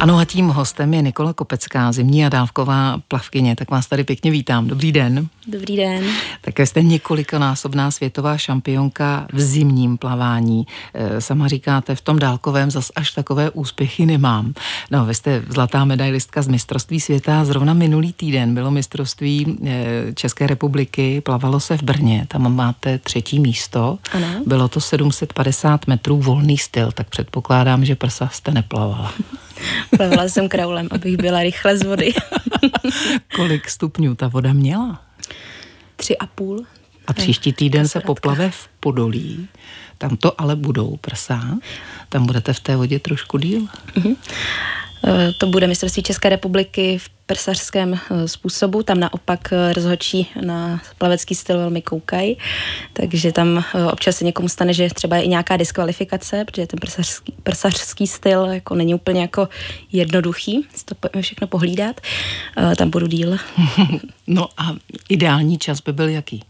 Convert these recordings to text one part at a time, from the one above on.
Ano a tím hostem je Nikola Kopecká, zimní a dálková plavkyně. Tak vás tady pěkně vítám. Dobrý den. Dobrý den. Také jste několikanásobná světová šampionka v zimním plavání. Eh, sama říkáte, v tom dálkovém zas až takové úspěchy nemám. No, vy jste zlatá medailistka z mistrovství světa. Zrovna minulý týden bylo mistrovství eh, České republiky, plavalo se v Brně, tam máte třetí místo. Ano. Bylo to 750 metrů volný styl, tak předpokládám, že prsa jste neplavala. Plavala jsem kraulem, abych byla rychle z vody. Kolik stupňů ta voda měla? Tři a půl. A příští týden se poplave v Podolí. Tam to ale budou prsa. Tam budete v té vodě trošku díl. Uh-huh. To bude mistrovství České republiky v prsařském eh, způsobu. Tam naopak eh, rozhočí na plavecký styl velmi koukají, takže tam občas se někomu stane, že třeba je i nějaká diskvalifikace, protože ten prsařský, prsařský styl jako není úplně jako jednoduchý, si to všechno pohlídat. Tam budu díl. No a ideální čas by byl jaký?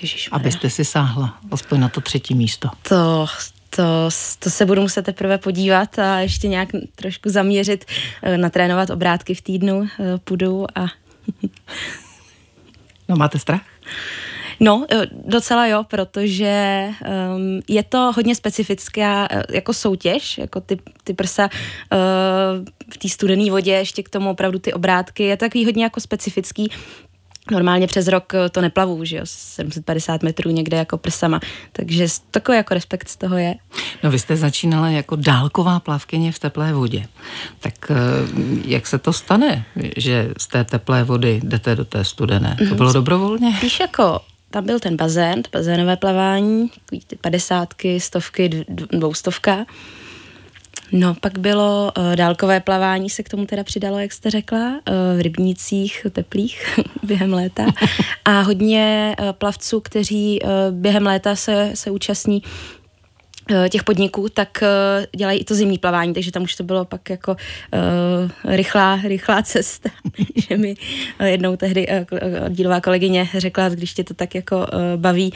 Ježišmarja. Abyste si sáhla aspoň na to třetí místo. To, to, to se budu muset teprve podívat a ještě nějak trošku zaměřit, eh, natrénovat obrátky v týdnu, eh, půjdu a... No máte strach? No, eh, docela jo, protože um, je to hodně specifická jako soutěž, jako ty, ty prsa uh, v té studené vodě, ještě k tomu opravdu ty obrátky, je to takový hodně jako specifický, Normálně přes rok eh, to neplavu, že jo, 750 metrů někde jako prsama, takže takový jako respekt z toho je. No vy jste začínala jako dálková plavkyně v teplé vodě. Tak eh, jak se to stane, že z té teplé vody jdete do té studené? To mhm. bylo dobrovolně? Víš, jako tam byl ten bazén, bazénové plavání, ty padesátky, stovky, dvoustovka. No, pak bylo uh, dálkové plavání, se k tomu teda přidalo, jak jste řekla, uh, v rybnících teplých během léta. A hodně uh, plavců, kteří uh, během léta se, se účastní těch podniků, tak eh, dělají i to zimní plavání, takže tam už to bylo pak jako uh, rychlá, rychlá cesta, že mi jednou tehdy uh, dílová kolegyně řekla, když tě to tak jako uh, baví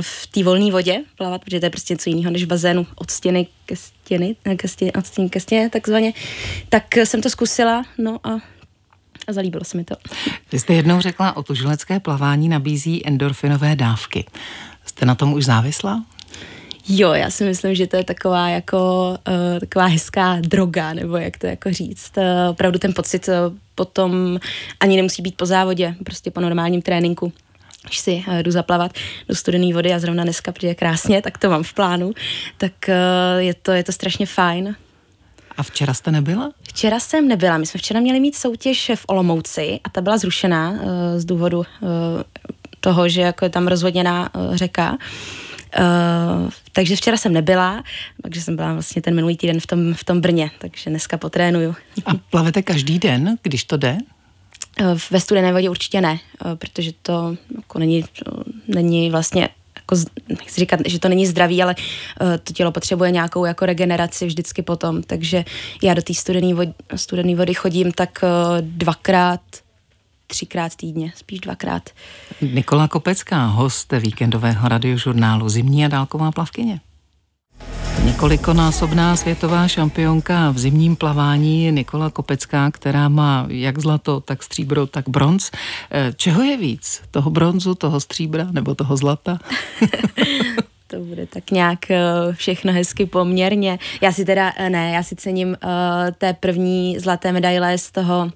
v té volné vodě plavat, protože to je prostě něco jiného než v bazénu od stěny ke stěny, ke stěny, od stěny ke stěně takzvaně, tak jsem to zkusila, no a a zalíbilo se mi to. Vy jste jednou řekla, o to žilecké plavání nabízí endorfinové dávky. Jste na tom už závislá? Jo, já si myslím, že to je taková jako uh, taková hezká droga, nebo jak to jako říct. Uh, opravdu ten pocit uh, potom ani nemusí být po závodě, prostě po normálním tréninku když si jdu zaplavat do studené vody a zrovna dneska, je krásně, tak to mám v plánu, tak je, to, je to strašně fajn. A včera jste nebyla? Včera jsem nebyla. My jsme včera měli mít soutěž v Olomouci a ta byla zrušená z důvodu toho, že jako je tam rozvodněná řeka. Uh, Uh, takže včera jsem nebyla, takže jsem byla vlastně ten minulý týden v tom, v tom Brně, takže dneska potrénuju. A plavete každý den, když to jde? Uh, ve studené vodě určitě ne, uh, protože to jako není, není vlastně jako, nechci říkat, že to není zdravý, ale uh, to tělo potřebuje nějakou jako regeneraci vždycky potom, takže já do té studené vody, studený vody chodím tak uh, dvakrát třikrát týdně, spíš dvakrát. Nikola Kopecká, host víkendového radiožurnálu Zimní a dálková plavkyně. Několikonásobná světová šampionka v zimním plavání je Nikola Kopecká, která má jak zlato, tak stříbro, tak bronz. Eh, čeho je víc? Toho bronzu, toho stříbra nebo toho zlata? to bude tak nějak eh, všechno hezky poměrně. Já si teda, eh, ne, já si cením uh, té první zlaté medaile z toho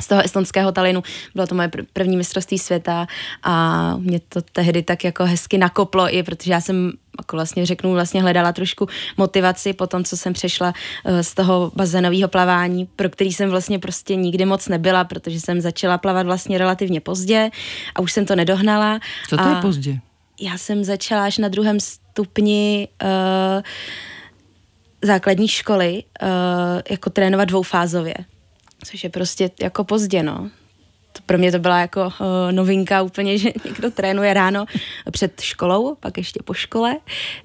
z toho estonského Talinu. Bylo to moje první mistrovství světa a mě to tehdy tak jako hezky nakoplo i, protože já jsem jako vlastně řeknu, vlastně hledala trošku motivaci po tom, co jsem přešla uh, z toho bazénového plavání, pro který jsem vlastně prostě nikdy moc nebyla, protože jsem začala plavat vlastně relativně pozdě a už jsem to nedohnala. Co to a je pozdě? Já jsem začala až na druhém stupni uh, základní školy uh, jako trénovat dvoufázově což je prostě jako pozdě, no. To pro mě to byla jako uh, novinka úplně, že někdo trénuje ráno před školou, pak ještě po škole,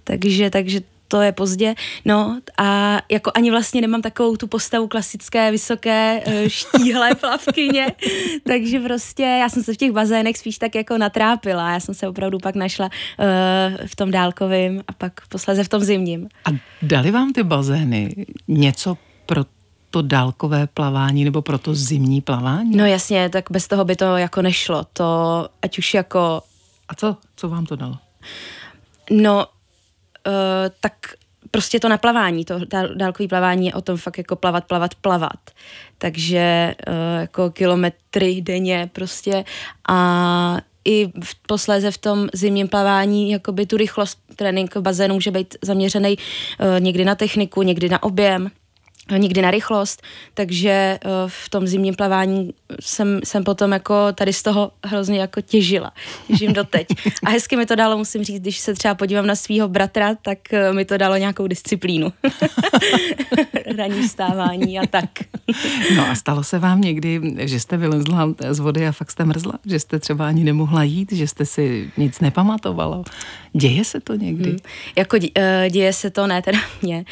takže, takže to je pozdě. No a jako ani vlastně nemám takovou tu postavu klasické, vysoké, uh, štíhlé plavkyně, takže prostě já jsem se v těch bazénech spíš tak jako natrápila. Já jsem se opravdu pak našla uh, v tom dálkovém a pak posléze v tom zimním. A dali vám ty bazény něco pro to dálkové plavání nebo pro to zimní plavání? No jasně, tak bez toho by to jako nešlo. To ať už jako... A co? Co vám to dalo? No, uh, tak prostě to naplavání, to dálkový plavání je o tom fakt jako plavat, plavat, plavat. Takže uh, jako kilometry denně prostě a i v, posléze v tom zimním plavání jakoby tu rychlost trénink v bazénu může být zaměřený uh, někdy na techniku, někdy na objem nikdy na rychlost, takže eh, v tom zimním plavání jsem, jsem potom jako tady z toho hrozně jako těžila. Těžím doteď. A hezky mi to dalo, musím říct, když se třeba podívám na svého bratra, tak eh, mi to dalo nějakou disciplínu. Ranní stávání a tak. no a stalo se vám někdy, že jste vylezla z vody a fakt jste mrzla? Že jste třeba ani nemohla jít? Že jste si nic nepamatovalo? Děje se to někdy? Hmm. Jako eh, děje se to, ne teda mě.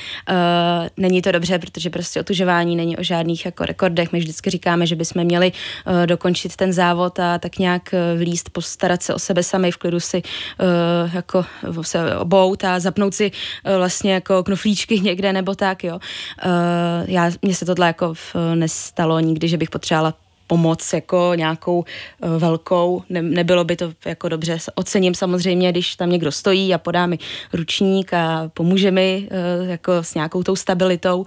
Není to dobře, protože že prostě otužování není o žádných jako rekordech. My vždycky říkáme, že bychom měli uh, dokončit ten závod a tak nějak uh, vlíst, postarat se o sebe sami, v klidu si uh, jako se obout a zapnout si uh, vlastně jako knoflíčky někde nebo tak, jo. Uh, já, mně se tohle jako uh, nestalo nikdy, že bych potřebovala pomoc jako nějakou uh, velkou, ne, nebylo by to jako dobře. Ocením samozřejmě, když tam někdo stojí a podá mi ručník a pomůže mi uh, jako s nějakou tou stabilitou,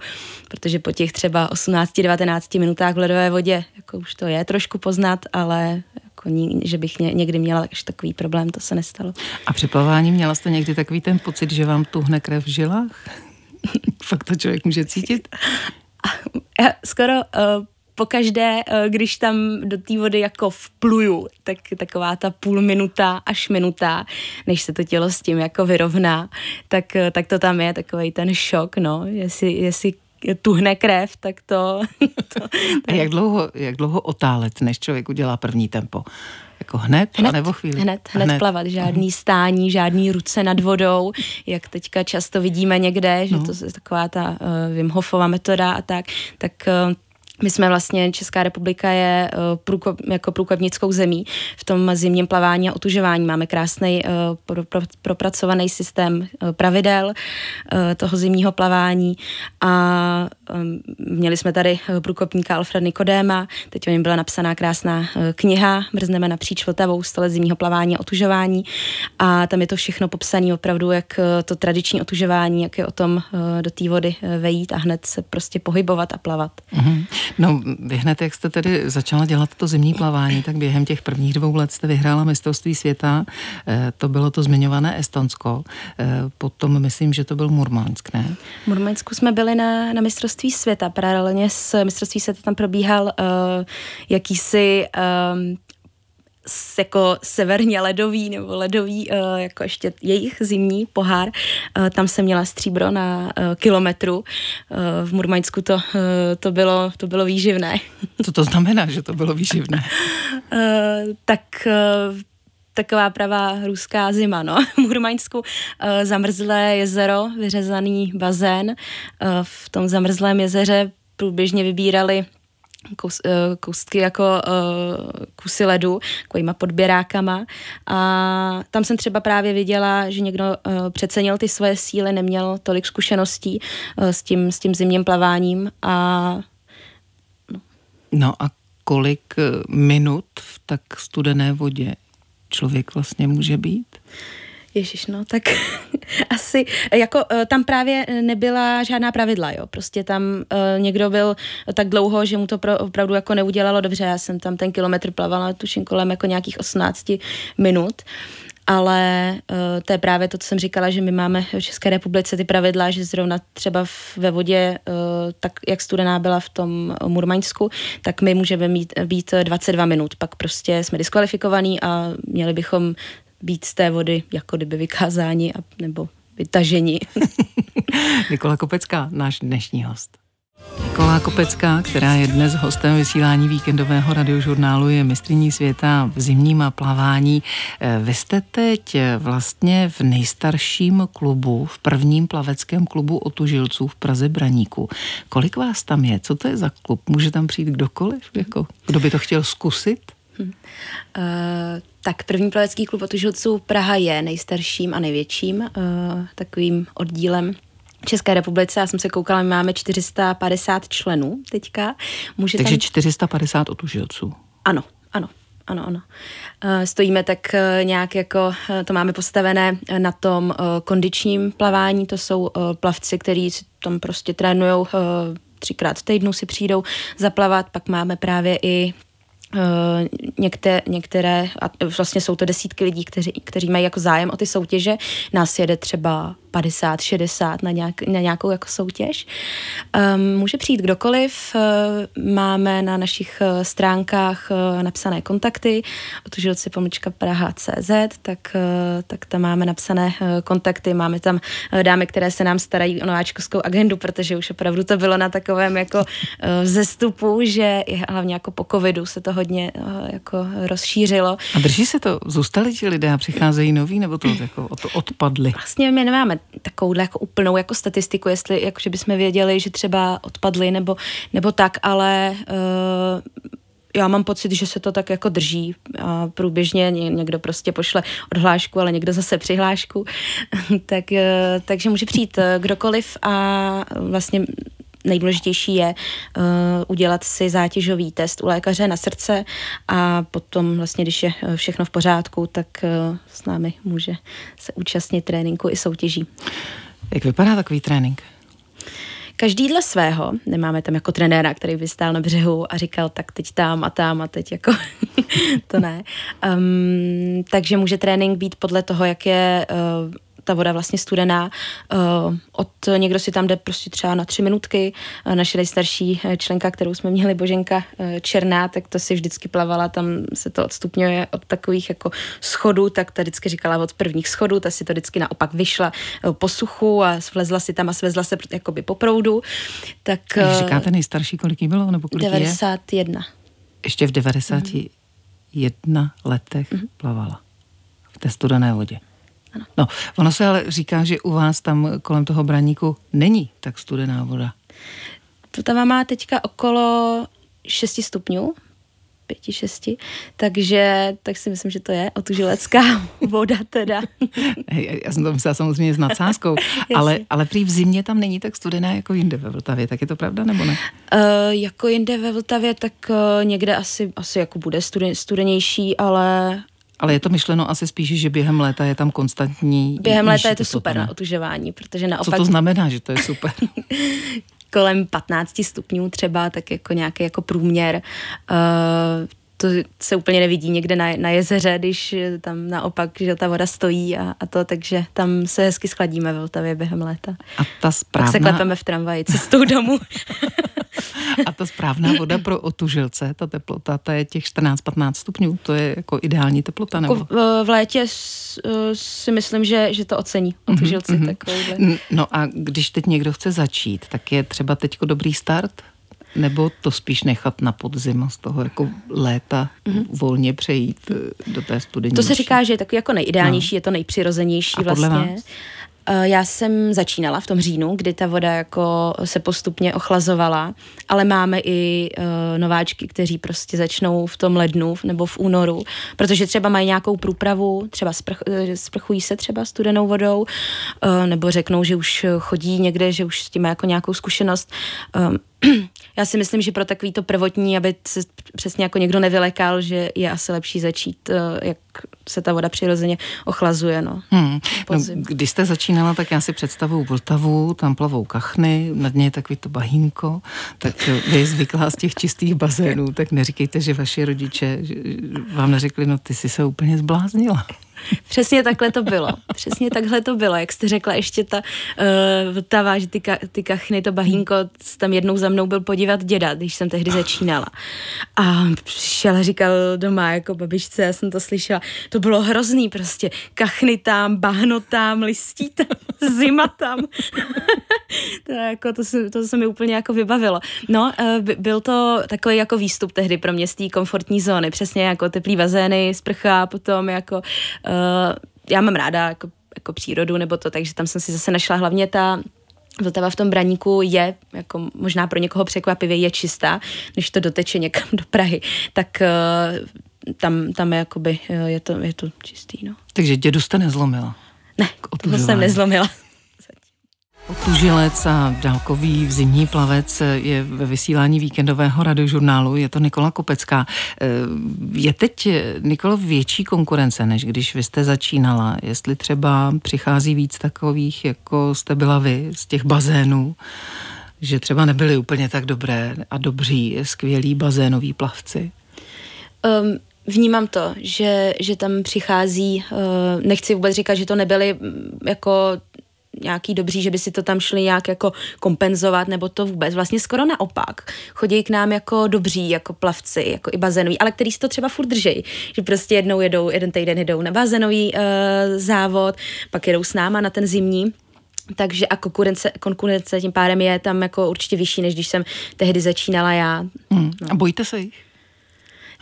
protože po těch třeba 18-19 minutách v ledové vodě jako už to je trošku poznat, ale jako že bych někdy měla až takový problém, to se nestalo. A při plavání měla jste někdy takový ten pocit, že vám tuhne krev v žilách? Fakt to člověk může cítit? Já skoro uh, pokaždé, eh, když tam do té vody jako vpluju, tak taková ta půl minuta až minuta, než se to tělo s tím jako vyrovná, tak, eh, tak to tam je takový ten šok, no, jestli, jestli tuhne krev, tak to... to, to... A jak dlouho, jak dlouho otálet, než člověk udělá první tempo? Jako hned, hned nebo chvíli? Hned, hned, hned plavat, žádný stání, žádný ruce nad vodou, jak teďka často vidíme někde, že no. to je taková ta uh, Wim Hofova metoda a tak, tak uh, my jsme vlastně, Česká republika je uh, průko, jako průkopnickou zemí v tom zimním plavání a otužování. Máme krásný uh, pro, pro, propracovaný systém uh, pravidel toho zimního plavání a měli jsme tady průkopníka Alfred Nikodéma, teď o něm byla napsaná krásná kniha Mrzneme napříč Vltavou, stole zimního plavání a otužování a tam je to všechno popsané opravdu, jak to tradiční otužování, jak je o tom do té vody vejít a hned se prostě pohybovat a plavat. Mm-hmm. No, vy hned, jak jste tedy začala dělat to zimní plavání, tak během těch prvních dvou let jste vyhrála mistrovství světa. Eh, to bylo to zmiňované Estonsko. Eh, potom myslím, že to byl Murmansk, ne? V Murmansku jsme byli na, na mistrovství světa. Paralelně s mistrovství světa tam probíhal uh, jakýsi um, jako severně ledový nebo ledový, uh, jako ještě jejich zimní pohár. Uh, tam jsem měla stříbro na uh, kilometru. V Murmaňsku to, to, bylo, to bylo výživné. Co to znamená, že to bylo výživné? tak taková pravá ruská zima, no. V Murmaňsku zamrzlé jezero, vyřezaný bazén. V tom zamrzlém jezeře průběžně vybírali kous, uh, koustky jako uh, kusy ledu, takovýma podběrákama a tam jsem třeba právě viděla, že někdo uh, přecenil ty svoje síly, neměl tolik zkušeností s, tím, s tím zimním plaváním a no. no a kolik minut v tak studené vodě člověk vlastně může být? Ježíš, no, tak asi, jako eh, tam právě nebyla žádná pravidla, jo, prostě tam uh, někdo byl tak dlouho, že mu to pro, opravdu jako neudělalo dobře, já jsem tam ten kilometr plavala, tuším kolem jako nějakých 18 minut, ale uh, to je právě to, co jsem říkala, že my máme v České republice ty pravidla, že zrovna třeba v, ve vodě, uh, tak jak studená byla v tom Murmaňsku, tak my můžeme mít, být 22 minut, pak prostě jsme diskvalifikovaní a měli bychom být z té vody jako kdyby vykázáni a, nebo vytaženi. Nikola Kopecká, náš dnešní host. Nikola Kopecká, která je dnes hostem vysílání víkendového radiožurnálu, je mistriní světa v zimním plavání. Eh, vy jste teď vlastně v nejstarším klubu, v prvním plaveckém klubu otužilců v Praze Braníku. Kolik vás tam je? Co to je za klub? Může tam přijít kdokoliv? Jako, kdo by to chtěl zkusit? Uh, tak první plavecký klub otužilců Praha je nejstarším a největším uh, takovým oddílem České republice, já jsem se koukala, my máme 450 členů teďka. Může Takže tam... 450 otužilců. Ano, ano. Ano, ano. Eh, stojíme tak nějak jako, to máme postavené na tom kondičním plavání, to jsou plavci, kteří tam prostě trénujou třikrát v týdnu si přijdou zaplavat, pak máme právě i některé, některé, a vlastně jsou to desítky lidí, kteří, kteří mají jako zájem o ty soutěže. Nás jede třeba 50, 60 na, nějak, na nějakou jako soutěž. Um, může přijít kdokoliv, uh, máme na našich uh, stránkách uh, napsané kontakty, otužilci pomlčka Praha.cz, tak, tak tam máme napsané kontakty, máme tam dámy, které se nám starají o nováčkovskou agendu, protože už opravdu to bylo na takovém jako vzestupu, že hlavně jako po covidu se to hodně jako rozšířilo. A drží se to? Zůstali ti lidé a přicházejí noví, nebo to jako odpadli? Vlastně my nemáme takovouhle jako úplnou jako statistiku, jestli jako, že bychom věděli, že třeba odpadli nebo, nebo tak, ale uh, já mám pocit, že se to tak jako drží a průběžně někdo prostě pošle odhlášku, ale někdo zase přihlášku, tak, eh, takže může přijít eh, kdokoliv a vlastně nejdůležitější je uh, udělat si zátěžový test u lékaře na srdce a potom vlastně, když je eh, všechno v pořádku, tak uh, s námi může se účastnit tréninku i soutěží. Jak vypadá takový trénink? Každý dle svého, nemáme tam jako trenéra, který by stál na břehu a říkal, tak teď tam a tam a teď jako, to ne. Um, takže může trénink být podle toho, jak je uh, ta voda vlastně studená. Uh, od někdo si tam jde prostě třeba na tři minutky. Uh, naše nejstarší eh, členka, kterou jsme měli, Boženka uh, Černá, tak to si vždycky plavala, tam se to odstupňuje od takových jako schodů, tak ta vždycky říkala od prvních schodů, ta si to vždycky naopak vyšla po suchu a vlezla si tam a svezla se jakoby po proudu. Tak, uh, říkáte nejstarší, kolik jí bylo? Nebo kolik 91. Je? Ještě v 91 mm. letech mm. plavala v té studené vodě. Ano. No, ono se ale říká, že u vás tam kolem toho braníku není tak studená voda. Vltava má teďka okolo 6 stupňů, pěti, šesti, takže tak si myslím, že to je otužilecká voda teda. Já jsem to myslela samozřejmě s nadsázkou, ale, ale prý v zimě tam není tak studená jako jinde ve Vltavě, tak je to pravda nebo ne? Uh, jako jinde ve Vltavě, tak uh, někde asi, asi jako bude studen, studenější, ale ale je to myšleno asi spíš, že během léta je tam konstantní. Během léta je to super na otužování, protože naopak. Co to znamená, že to je super? kolem 15 stupňů třeba, tak jako nějaký jako průměr. Uh, to se úplně nevidí někde na, na jezeře, když tam naopak, že ta voda stojí a, a to, takže tam se hezky schladíme ve Vltavě během léta. A ta správná... Pak se klepeme v tramvaji cestou domů. a ta správná voda pro otužilce, ta teplota, ta je těch 14-15 stupňů, to je jako ideální teplota, nebo? Jako v, v létě si myslím, že, že to ocení mhm, otužilci mm-hmm. No a když teď někdo chce začít, tak je třeba teďko dobrý start? Nebo to spíš nechat na podzim a z toho jako léta mm-hmm. volně přejít eh, do té studenější? To se říká, že je takový jako nejideálnější, no. je to nejpřirozenější a vlastně. Vás? Eh, já jsem začínala v tom říjnu, kdy ta voda jako se postupně ochlazovala, ale máme i uh, nováčky, kteří prostě začnou v tom lednu nebo v únoru, protože třeba mají nějakou průpravu, třeba sprch, sprchují se třeba studenou vodou, nebo řeknou, že už chodí někde, že už s tím má jako nějakou zkušenost. Já si myslím, že pro takový to prvotní, aby se přesně jako někdo nevylekal, že je asi lepší začít, eh, jak se ta voda přirozeně ochlazuje. No. Hmm. No, když jste začínala, tak já si představuju Vltavu, tam plavou kachny, nad ně je takový to bahínko, tak vy zvyklá z těch čistých bazénů, tak neříkejte, že vaši rodiče vám neřekli, no ty jsi se úplně zbláznila. Přesně takhle to bylo. Přesně takhle to bylo, jak jste řekla, ještě ta uh, Vltava, že ty, ka, ty kachny, to bahínko, tam jednou za mnou byl podívat děda, když jsem tehdy začínala. A přišel a říkal doma jako babičce, já jsem to slyšela, to bylo hrozný prostě, kachny tam, bahno tam, listí tam, zima tam. to, jako, to, se, to se mi úplně jako vybavilo. No, uh, byl to takový jako výstup tehdy pro mě z té komfortní zóny, přesně jako teplý bazény, sprcha, potom jako uh, já mám ráda jako, jako přírodu nebo to, takže tam jsem si zase našla hlavně ta Vltava v tom braníku je, jako možná pro někoho překvapivě, je čistá, když to doteče někam do Prahy, tak uh, tam, tam je, jakoby, uh, je, to, je to čistý. No. Takže dědu jste nezlomila? Ne, to jsem nezlomila. Tužilec a dálkový zimní plavec je ve vysílání víkendového radiožurnálu, je to Nikola Kopecká. Je teď, Nikolo, větší konkurence, než když vy jste začínala? Jestli třeba přichází víc takových, jako jste byla vy, z těch bazénů, že třeba nebyly úplně tak dobré a dobří, skvělí bazénoví plavci? Um, Vnímám to, že, že tam přichází, uh, nechci vůbec říkat, že to nebyly mm, jako nějaký dobří, že by si to tam šli nějak jako kompenzovat, nebo to vůbec. Vlastně skoro naopak. Chodí k nám jako dobří, jako plavci, jako i bazénoví, ale který si to třeba furt drží. Že prostě jednou jedou, jeden týden jedou na bazénový uh, závod, pak jedou s náma na ten zimní. Takže a konkurence, konkurence tím pádem je tam jako určitě vyšší, než když jsem tehdy začínala já. Hmm. No. A bojíte se jich?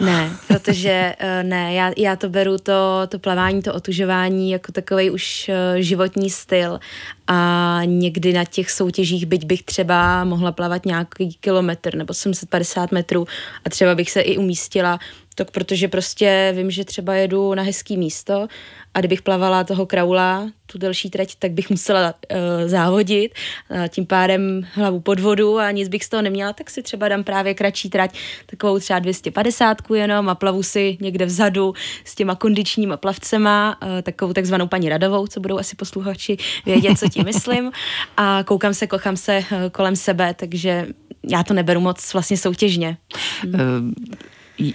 Ne, protože uh, ne, já, já to beru to, to plavání, to otužování jako takový už uh, životní styl. A někdy na těch soutěžích, byť bych třeba mohla plavat nějaký kilometr nebo 750 metrů a třeba bych se i umístila tak protože prostě vím, že třeba jedu na hezký místo a kdybych plavala toho kraula, tu delší trať, tak bych musela uh, závodit, uh, tím pádem hlavu pod vodu a nic bych z toho neměla, tak si třeba dám právě kratší trať, takovou třeba 250 jenom a plavu si někde vzadu s těma kondičníma plavcema, uh, takovou takzvanou paní Radovou, co budou asi posluchači vědět, co tím myslím a koukám se, kochám se uh, kolem sebe, takže já to neberu moc vlastně soutěžně. Hmm.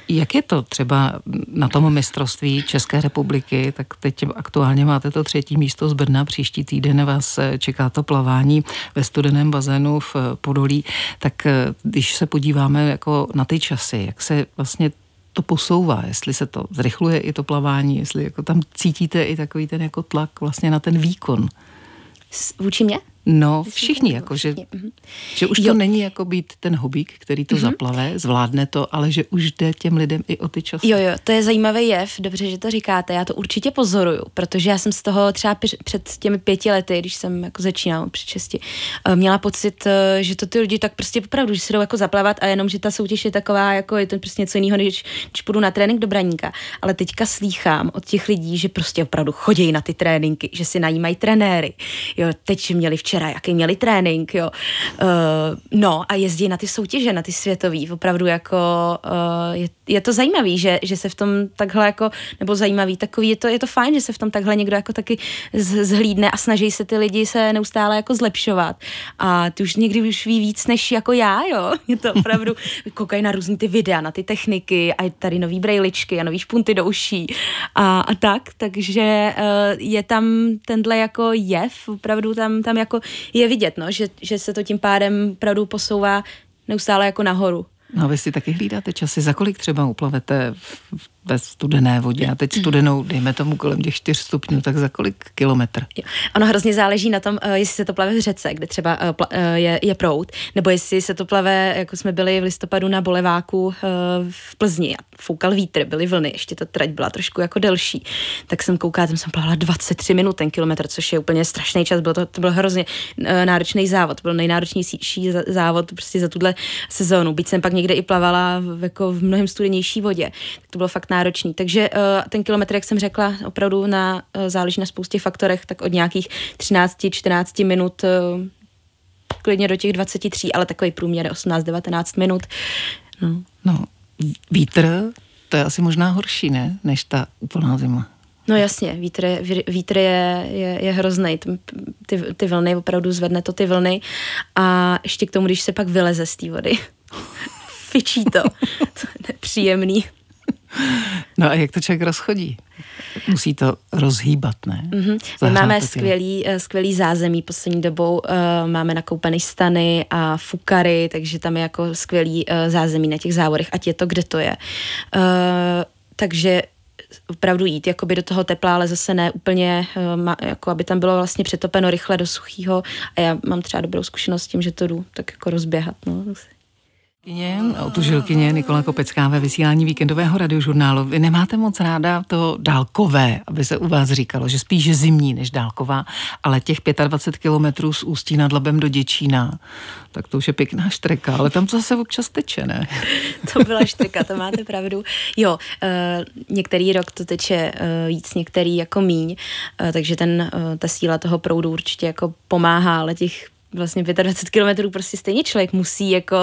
Jak je to třeba na tom mistrovství České republiky, tak teď aktuálně máte to třetí místo z Brna, příští týden vás čeká to plavání ve studeném bazénu v Podolí, tak eh, když se podíváme jako na ty časy, jak se vlastně to posouvá, jestli se to zrychluje i to plavání, jestli jako tam cítíte i takový ten jako tlak vlastně na ten výkon. Vůči mě? No, všichni, jako, že, mhm. že už to jo. není jako být ten hobík, který to mm-hmm. zaplave, zvládne to, ale že už jde těm lidem i o ty časy. Jo, jo, to je zajímavý jev, dobře, že to říkáte, já to určitě pozoruju, protože já jsem z toho třeba před těmi pěti lety, když jsem jako začínala před šesti, eh, měla pocit, eh, že to ty lidi tak prostě opravdu, že se jdou jako zaplavat a jenom, že ta soutěž je taková, jako je to prostě něco jiného, než když půjdu na trénink do braníka. Ale teďka slýchám od těch lidí, že prostě opravdu chodí na ty tréninky, že si najímají trenéry. Jo, teď měli včera, jaký měli trénink, jo. Uh, no a jezdí na ty soutěže, na ty světový, opravdu jako uh, je, je, to zajímavý, že, že se v tom takhle jako, nebo zajímavý, takový, je to, je to fajn, že se v tom takhle někdo jako taky z, zhlídne a snaží se ty lidi se neustále jako zlepšovat. A ty už někdy už ví víc než jako já, jo. Je to opravdu, koukají na různý ty videa, na ty techniky a tady nový brejličky a nový špunty do uší a, a tak, takže uh, je tam tenhle jako jev, opravdu tam, tam jako je vidět, no, že, že se to tím pádem opravdu posouvá neustále jako nahoru. No a vy si taky hlídáte časy, za kolik třeba uplavete v ve studené vodě. A teď studenou, dejme tomu kolem těch 4 stupňů, tak za kolik kilometr? Ono hrozně záleží na tom, eh, jestli se to plave v řece, kde třeba eh, eh, je, je prout, nebo jestli se to plave, jako jsme byli v listopadu na Boleváku v Plzni a foukal vítr, byly vlny, ještě ta trať byla trošku jako delší, tak jsem koukala, tam jsem plavala 23 minut ten kilometr, což je úplně strašný čas, byl to, to byl hrozně náročný závod, byl nejnáročnější závod prostě za tuhle sezónu, byť jsem pak někde i plavala v, jako v mnohem studenější vodě, tak to bylo fakt náročný. Takže uh, ten kilometr, jak jsem řekla, opravdu na, uh, záleží na spoustě faktorech, tak od nějakých 13-14 minut uh, klidně do těch 23, ale takový průměr 18-19 minut. No. no, vítr, to je asi možná horší, ne, než ta úplná zima. No jasně, vítr je, vítr je, je, je hrozný. Ty, ty vlny, opravdu zvedne to ty vlny a ještě k tomu, když se pak vyleze z té vody. Fičí to. to je nepříjemný. No a jak to člověk rozchodí? Musí to rozhýbat, ne? Mm-hmm. My máme skvělý, eh, skvělý zázemí poslední dobou. Uh, máme nakoupený stany a fukary, takže tam je jako skvělý uh, zázemí na těch závodech, ať je to, kde to je. Takže opravdu jít jakoby do toho tepla, ale zase ne úplně, jako aby tam bylo vlastně přetopeno rychle do suchého. A já mám třeba dobrou zkušenost s tím, že to jdu tak jako rozběhat. No. Kyně, otužilkyně Nikola Kopecká ve vysílání víkendového radiožurnálu. Vy nemáte moc ráda to dálkové, aby se u vás říkalo, že spíš zimní než dálková, ale těch 25 kilometrů z Ústí nad Labem do Děčína, tak to už je pěkná štreka, ale tam to zase občas teče, ne? to byla štreka, to máte pravdu. Jo, uh, některý rok to teče víc, některý jako míň, uh, takže ten, ta síla toho proudu určitě jako pomáhá, ale těch vlastně 25 kilometrů prostě stejně člověk musí jako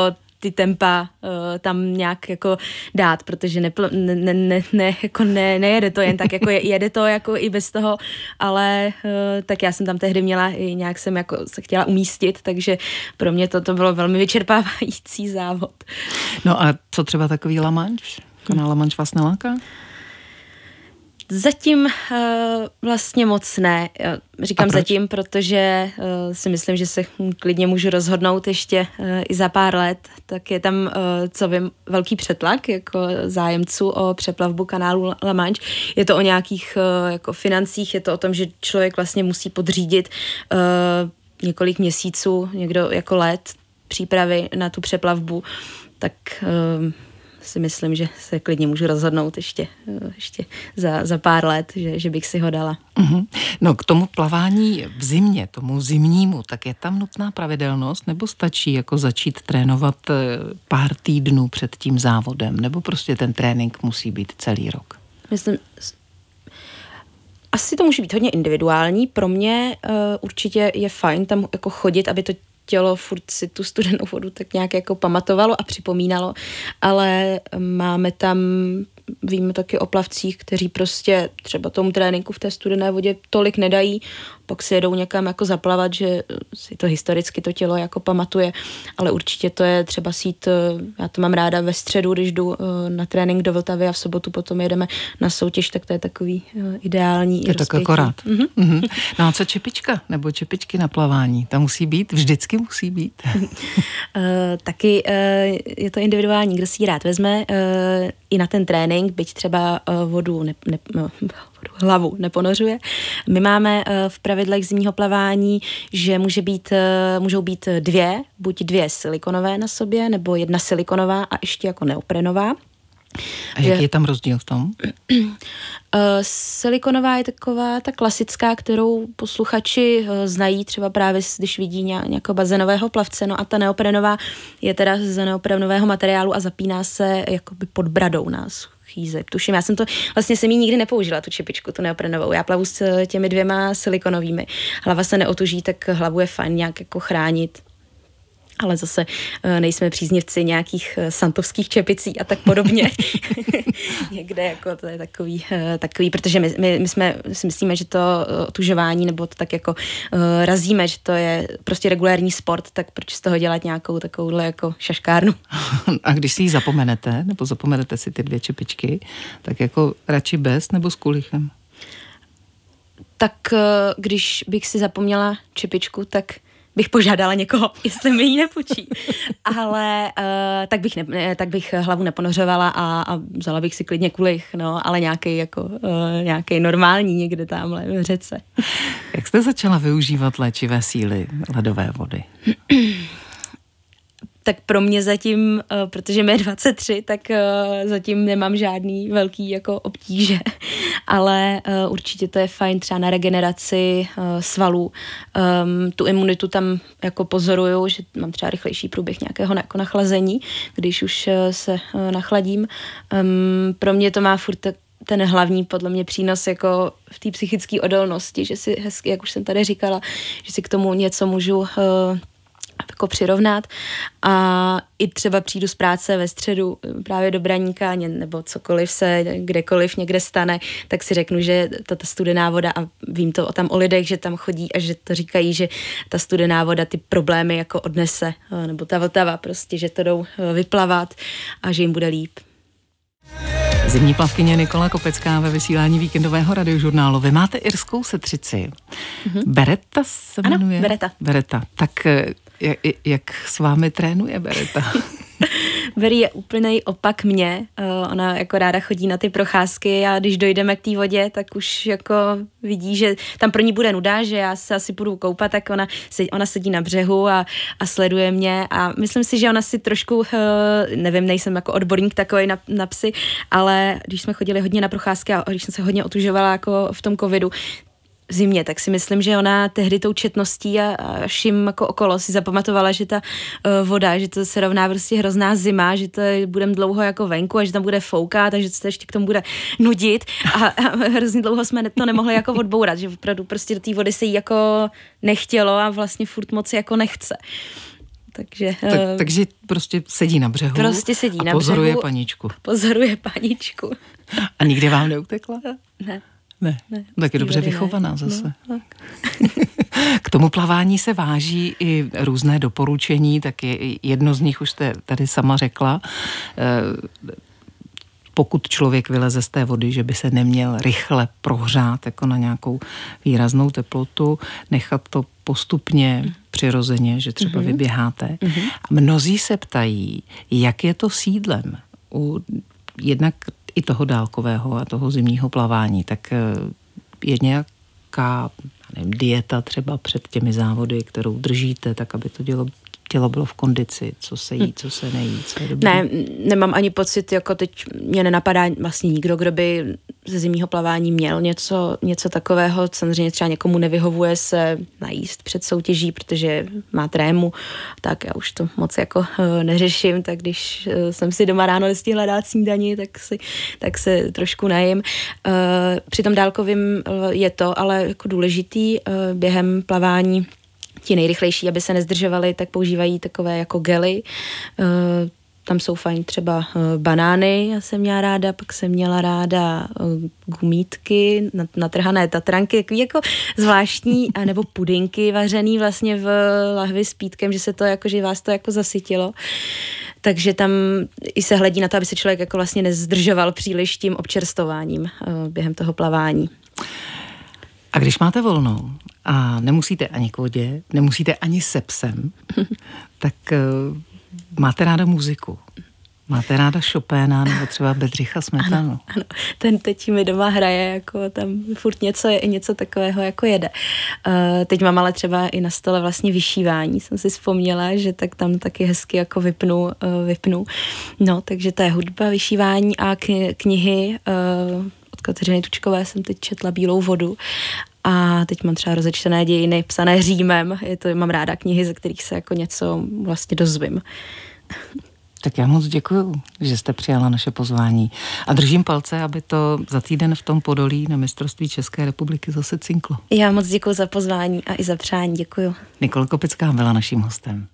ty tempa uh, tam nějak jako dát, protože ne, ne, ne, ne, jako ne, nejede to jen tak, jako jede to jako i bez toho, ale uh, tak já jsem tam tehdy měla i nějak jsem jako se chtěla umístit, takže pro mě to, to bylo velmi vyčerpávající závod. No a co třeba takový Lamanč? Kanál Lamanč vás neláká? Zatím uh, vlastně moc ne. Říkám zatím, protože uh, si myslím, že se klidně můžu rozhodnout ještě uh, i za pár let. Tak je tam, uh, co vím, velký přetlak jako zájemců o přeplavbu kanálu La Manche. Je to o nějakých uh, jako financích, je to o tom, že člověk vlastně musí podřídit uh, několik měsíců, někdo jako let přípravy na tu přeplavbu. Tak uh, si myslím, že se klidně můžu rozhodnout ještě, eh, ještě za, za pár let, že, že bych si ho dala. Mm-hmm. No k tomu plavání v zimě, tomu zimnímu, tak je tam nutná pravidelnost nebo stačí jako začít trénovat eh, pár týdnů před tím závodem nebo prostě ten trénink musí být celý rok? Myslím, asi to může být hodně individuální. Pro mě uh, určitě je fajn tam jako chodit, aby to tělo furt si tu studenou vodu tak nějak jako pamatovalo a připomínalo, ale máme tam víme taky o plavcích, kteří prostě třeba tomu tréninku v té studené vodě tolik nedají, pak si jedou někam jako zaplavat, že si to historicky to tělo jako pamatuje, ale určitě to je třeba sít, eh, já to mám ráda ve středu, když jdu eh, na trénink do Vltavy a v sobotu potom jedeme na soutěž, tak to je takový eh, ideální. To je tak akorát. Mm-hmm. Mm-hmm. No a co čepička nebo čepičky na plavání? Ta musí být? Vždycky musí být? taky je to individuální, kdo si ji rád vezme i na ten trénink, byť třeba vodu ne, ne, no, hlavu neponořuje. My máme eh, v pravidlech zimního plavání, že může být, eh, můžou být dvě, buď dvě silikonové na sobě, nebo jedna silikonová a ještě jako neoprenová. A jaký je tam rozdíl v tom? Uh, silikonová je taková ta klasická, kterou posluchači znají třeba právě, když vidí nějakého bazénového plavce, no a ta neoprenová je teda z neoprenového materiálu a zapíná se jakoby pod bradou nás chýze. Tuším, já jsem to, vlastně jsem ji nikdy nepoužila, tu čepičku, tu neoprenovou. Já plavu s těmi dvěma silikonovými. Hlava se neotuží, tak hlavu je fajn nějak jako chránit ale zase eh, nejsme příznivci nějakých eh, santovských čepicí a tak podobně. Někde jako to je takový, eh, takový protože my, my, my jsme si myslíme, že to otužování nebo to tak jako uh, razíme, že to je prostě regulární sport, tak proč z toho dělat nějakou takovouhle jako šaškárnu. A když si ji zapomenete, nebo zapomenete si ty dvě čepičky, tak jako radši bez nebo s kulichem? Tak když bych si zapomněla čepičku, tak bych požádala někoho, jestli mi ji nepůjčí. Ale uh, tak, bych ne, tak bych hlavu neponořovala a, a vzala bych si klidně kulich, no, ale nějaký jako uh, nějaký normální někde tamhle v řece. Jak jste začala využívat léčivé síly ledové vody? tak pro mě zatím, uh, protože mi je 23, tak uh, zatím nemám žádný velký jako obtíže, ale uh, určitě to je fajn třeba na regeneraci svalů. Um, tu imunitu tam jako pozoruju, že mám třeba rychlejší průběh nějakého jako nachlazení, když už se nachladím. Um, pro mě to má furt ten hlavní podle mě přínos jako v té psychické odolnosti, že si hezky, jak už jsem tady říkala, že si k tomu něco můžu jako přirovnat a i třeba přijdu z práce ve středu právě do Braníka nebo cokoliv se kdekoliv někde stane, tak si řeknu, že ta, ta studená voda a vím to tam o lidech, že tam chodí a že to říkají, že ta studená voda ty problémy jako odnese, nebo ta Vltava prostě, že to jdou vyplavat a že jim bude líp. Zimní plavkyně Nikola Kopecká ve vysílání víkendového radiožurnálu. Vy máte irskou setřici. Mm-hmm. Beretta se jmenuje? Ano, Beretta. Beretta. Tak jak, jak s vámi trénuje Bereta? Berry je úplný opak mě. Uh, ona jako ráda chodí na ty procházky a když dojdeme k té vodě, tak už jako vidí, že tam pro ní bude nuda, že já se asi půjdu koupat, tak ona, ona sedí na břehu a, a sleduje mě a myslím si, že ona si trošku, uh, nevím, nejsem jako odborník takový na, na psy, ale když jsme chodili hodně na procházky a když jsem se hodně otužovala jako v tom covidu, v zimě, tak si myslím, že ona tehdy tou četností a, a vším jako okolo si zapamatovala, že ta uh, voda, že to se rovná prostě hrozná zima, že to budeme dlouho jako venku a že tam bude foukat, takže se to ještě k tomu bude nudit a, a hrozně dlouho jsme to nemohli jako odbourat, že opravdu prostě do té vody se jí jako nechtělo a vlastně furt moc jako nechce. Takže, tak, uh, takže prostě sedí na břehu prostě sedí a na pozoruje břehu, paničku. Pozoruje paničku. A nikdy vám neutekla? Ne. Ne, ne tak je dobře vychovaná ne. zase. No, tak. K tomu plavání se váží i různé doporučení, tak je, jedno z nich už jste tady sama řekla. Eh, pokud člověk vyleze z té vody, že by se neměl rychle prohřát jako na nějakou výraznou teplotu, nechat to postupně, mm. přirozeně, že třeba mm-hmm. vyběháte. Mm-hmm. A mnozí se ptají, jak je to sídlem. U, jednak i toho dálkového a toho zimního plavání, tak eh, je nějaká nevím, dieta třeba před těmi závody, kterou držíte, tak aby to dělo, tělo bylo v kondici, co se jí, hm. co se nejí, co je dobrý. Ne, nemám ani pocit, jako teď mě nenapadá vlastně nikdo, kdo by ze zimního plavání měl něco, něco takového. Samozřejmě třeba někomu nevyhovuje se najíst před soutěží, protože má trému, tak já už to moc jako uh, neřeším, tak když uh, jsem si doma ráno nestihla dát snídani, tak, si, tak se trošku najím. Uh, při tom dálkovým je to ale jako důležitý během plavání ti nejrychlejší, aby se nezdržovali, tak používají takové jako gely. Tam jsou fajn třeba uh, banány, já jsem měla ráda, pak jsem měla ráda uh, gumítky, natrhané tatranky, takový jako zvláštní, nebo pudinky vařený vlastně v lahvi s pítkem, že se to jako, že vás to jako zasytilo. Takže tam i se hledí na to, aby se člověk jako vlastně nezdržoval příliš tím občerstováním uh, během toho plavání. A když máte volnou a nemusíte ani k vodě, nemusíte ani se psem, tak máte ráda muziku. Máte ráda Chopina nebo třeba Bedřicha Smetanu? Ano, ano, ten teď mi doma hraje, jako tam furt něco, něco takového jako jede. Uh, teď mám ale třeba i na stole vlastně vyšívání, jsem si vzpomněla, že tak tam taky hezky jako vypnu, uh, vypnu. No, takže to je hudba, vyšívání a knihy uh, od Kateřiny Tučkové jsem teď četla Bílou vodu a teď mám třeba rozečtené dějiny psané Římem. Je to, mám ráda knihy, ze kterých se jako něco vlastně dozvím. Tak já moc děkuji, že jste přijala naše pozvání. A držím palce, aby to za týden v tom Podolí na mistrovství České republiky zase cinklo. Já moc děkuji za pozvání a i za přání. Děkuji. Nikol Kopická byla naším hostem.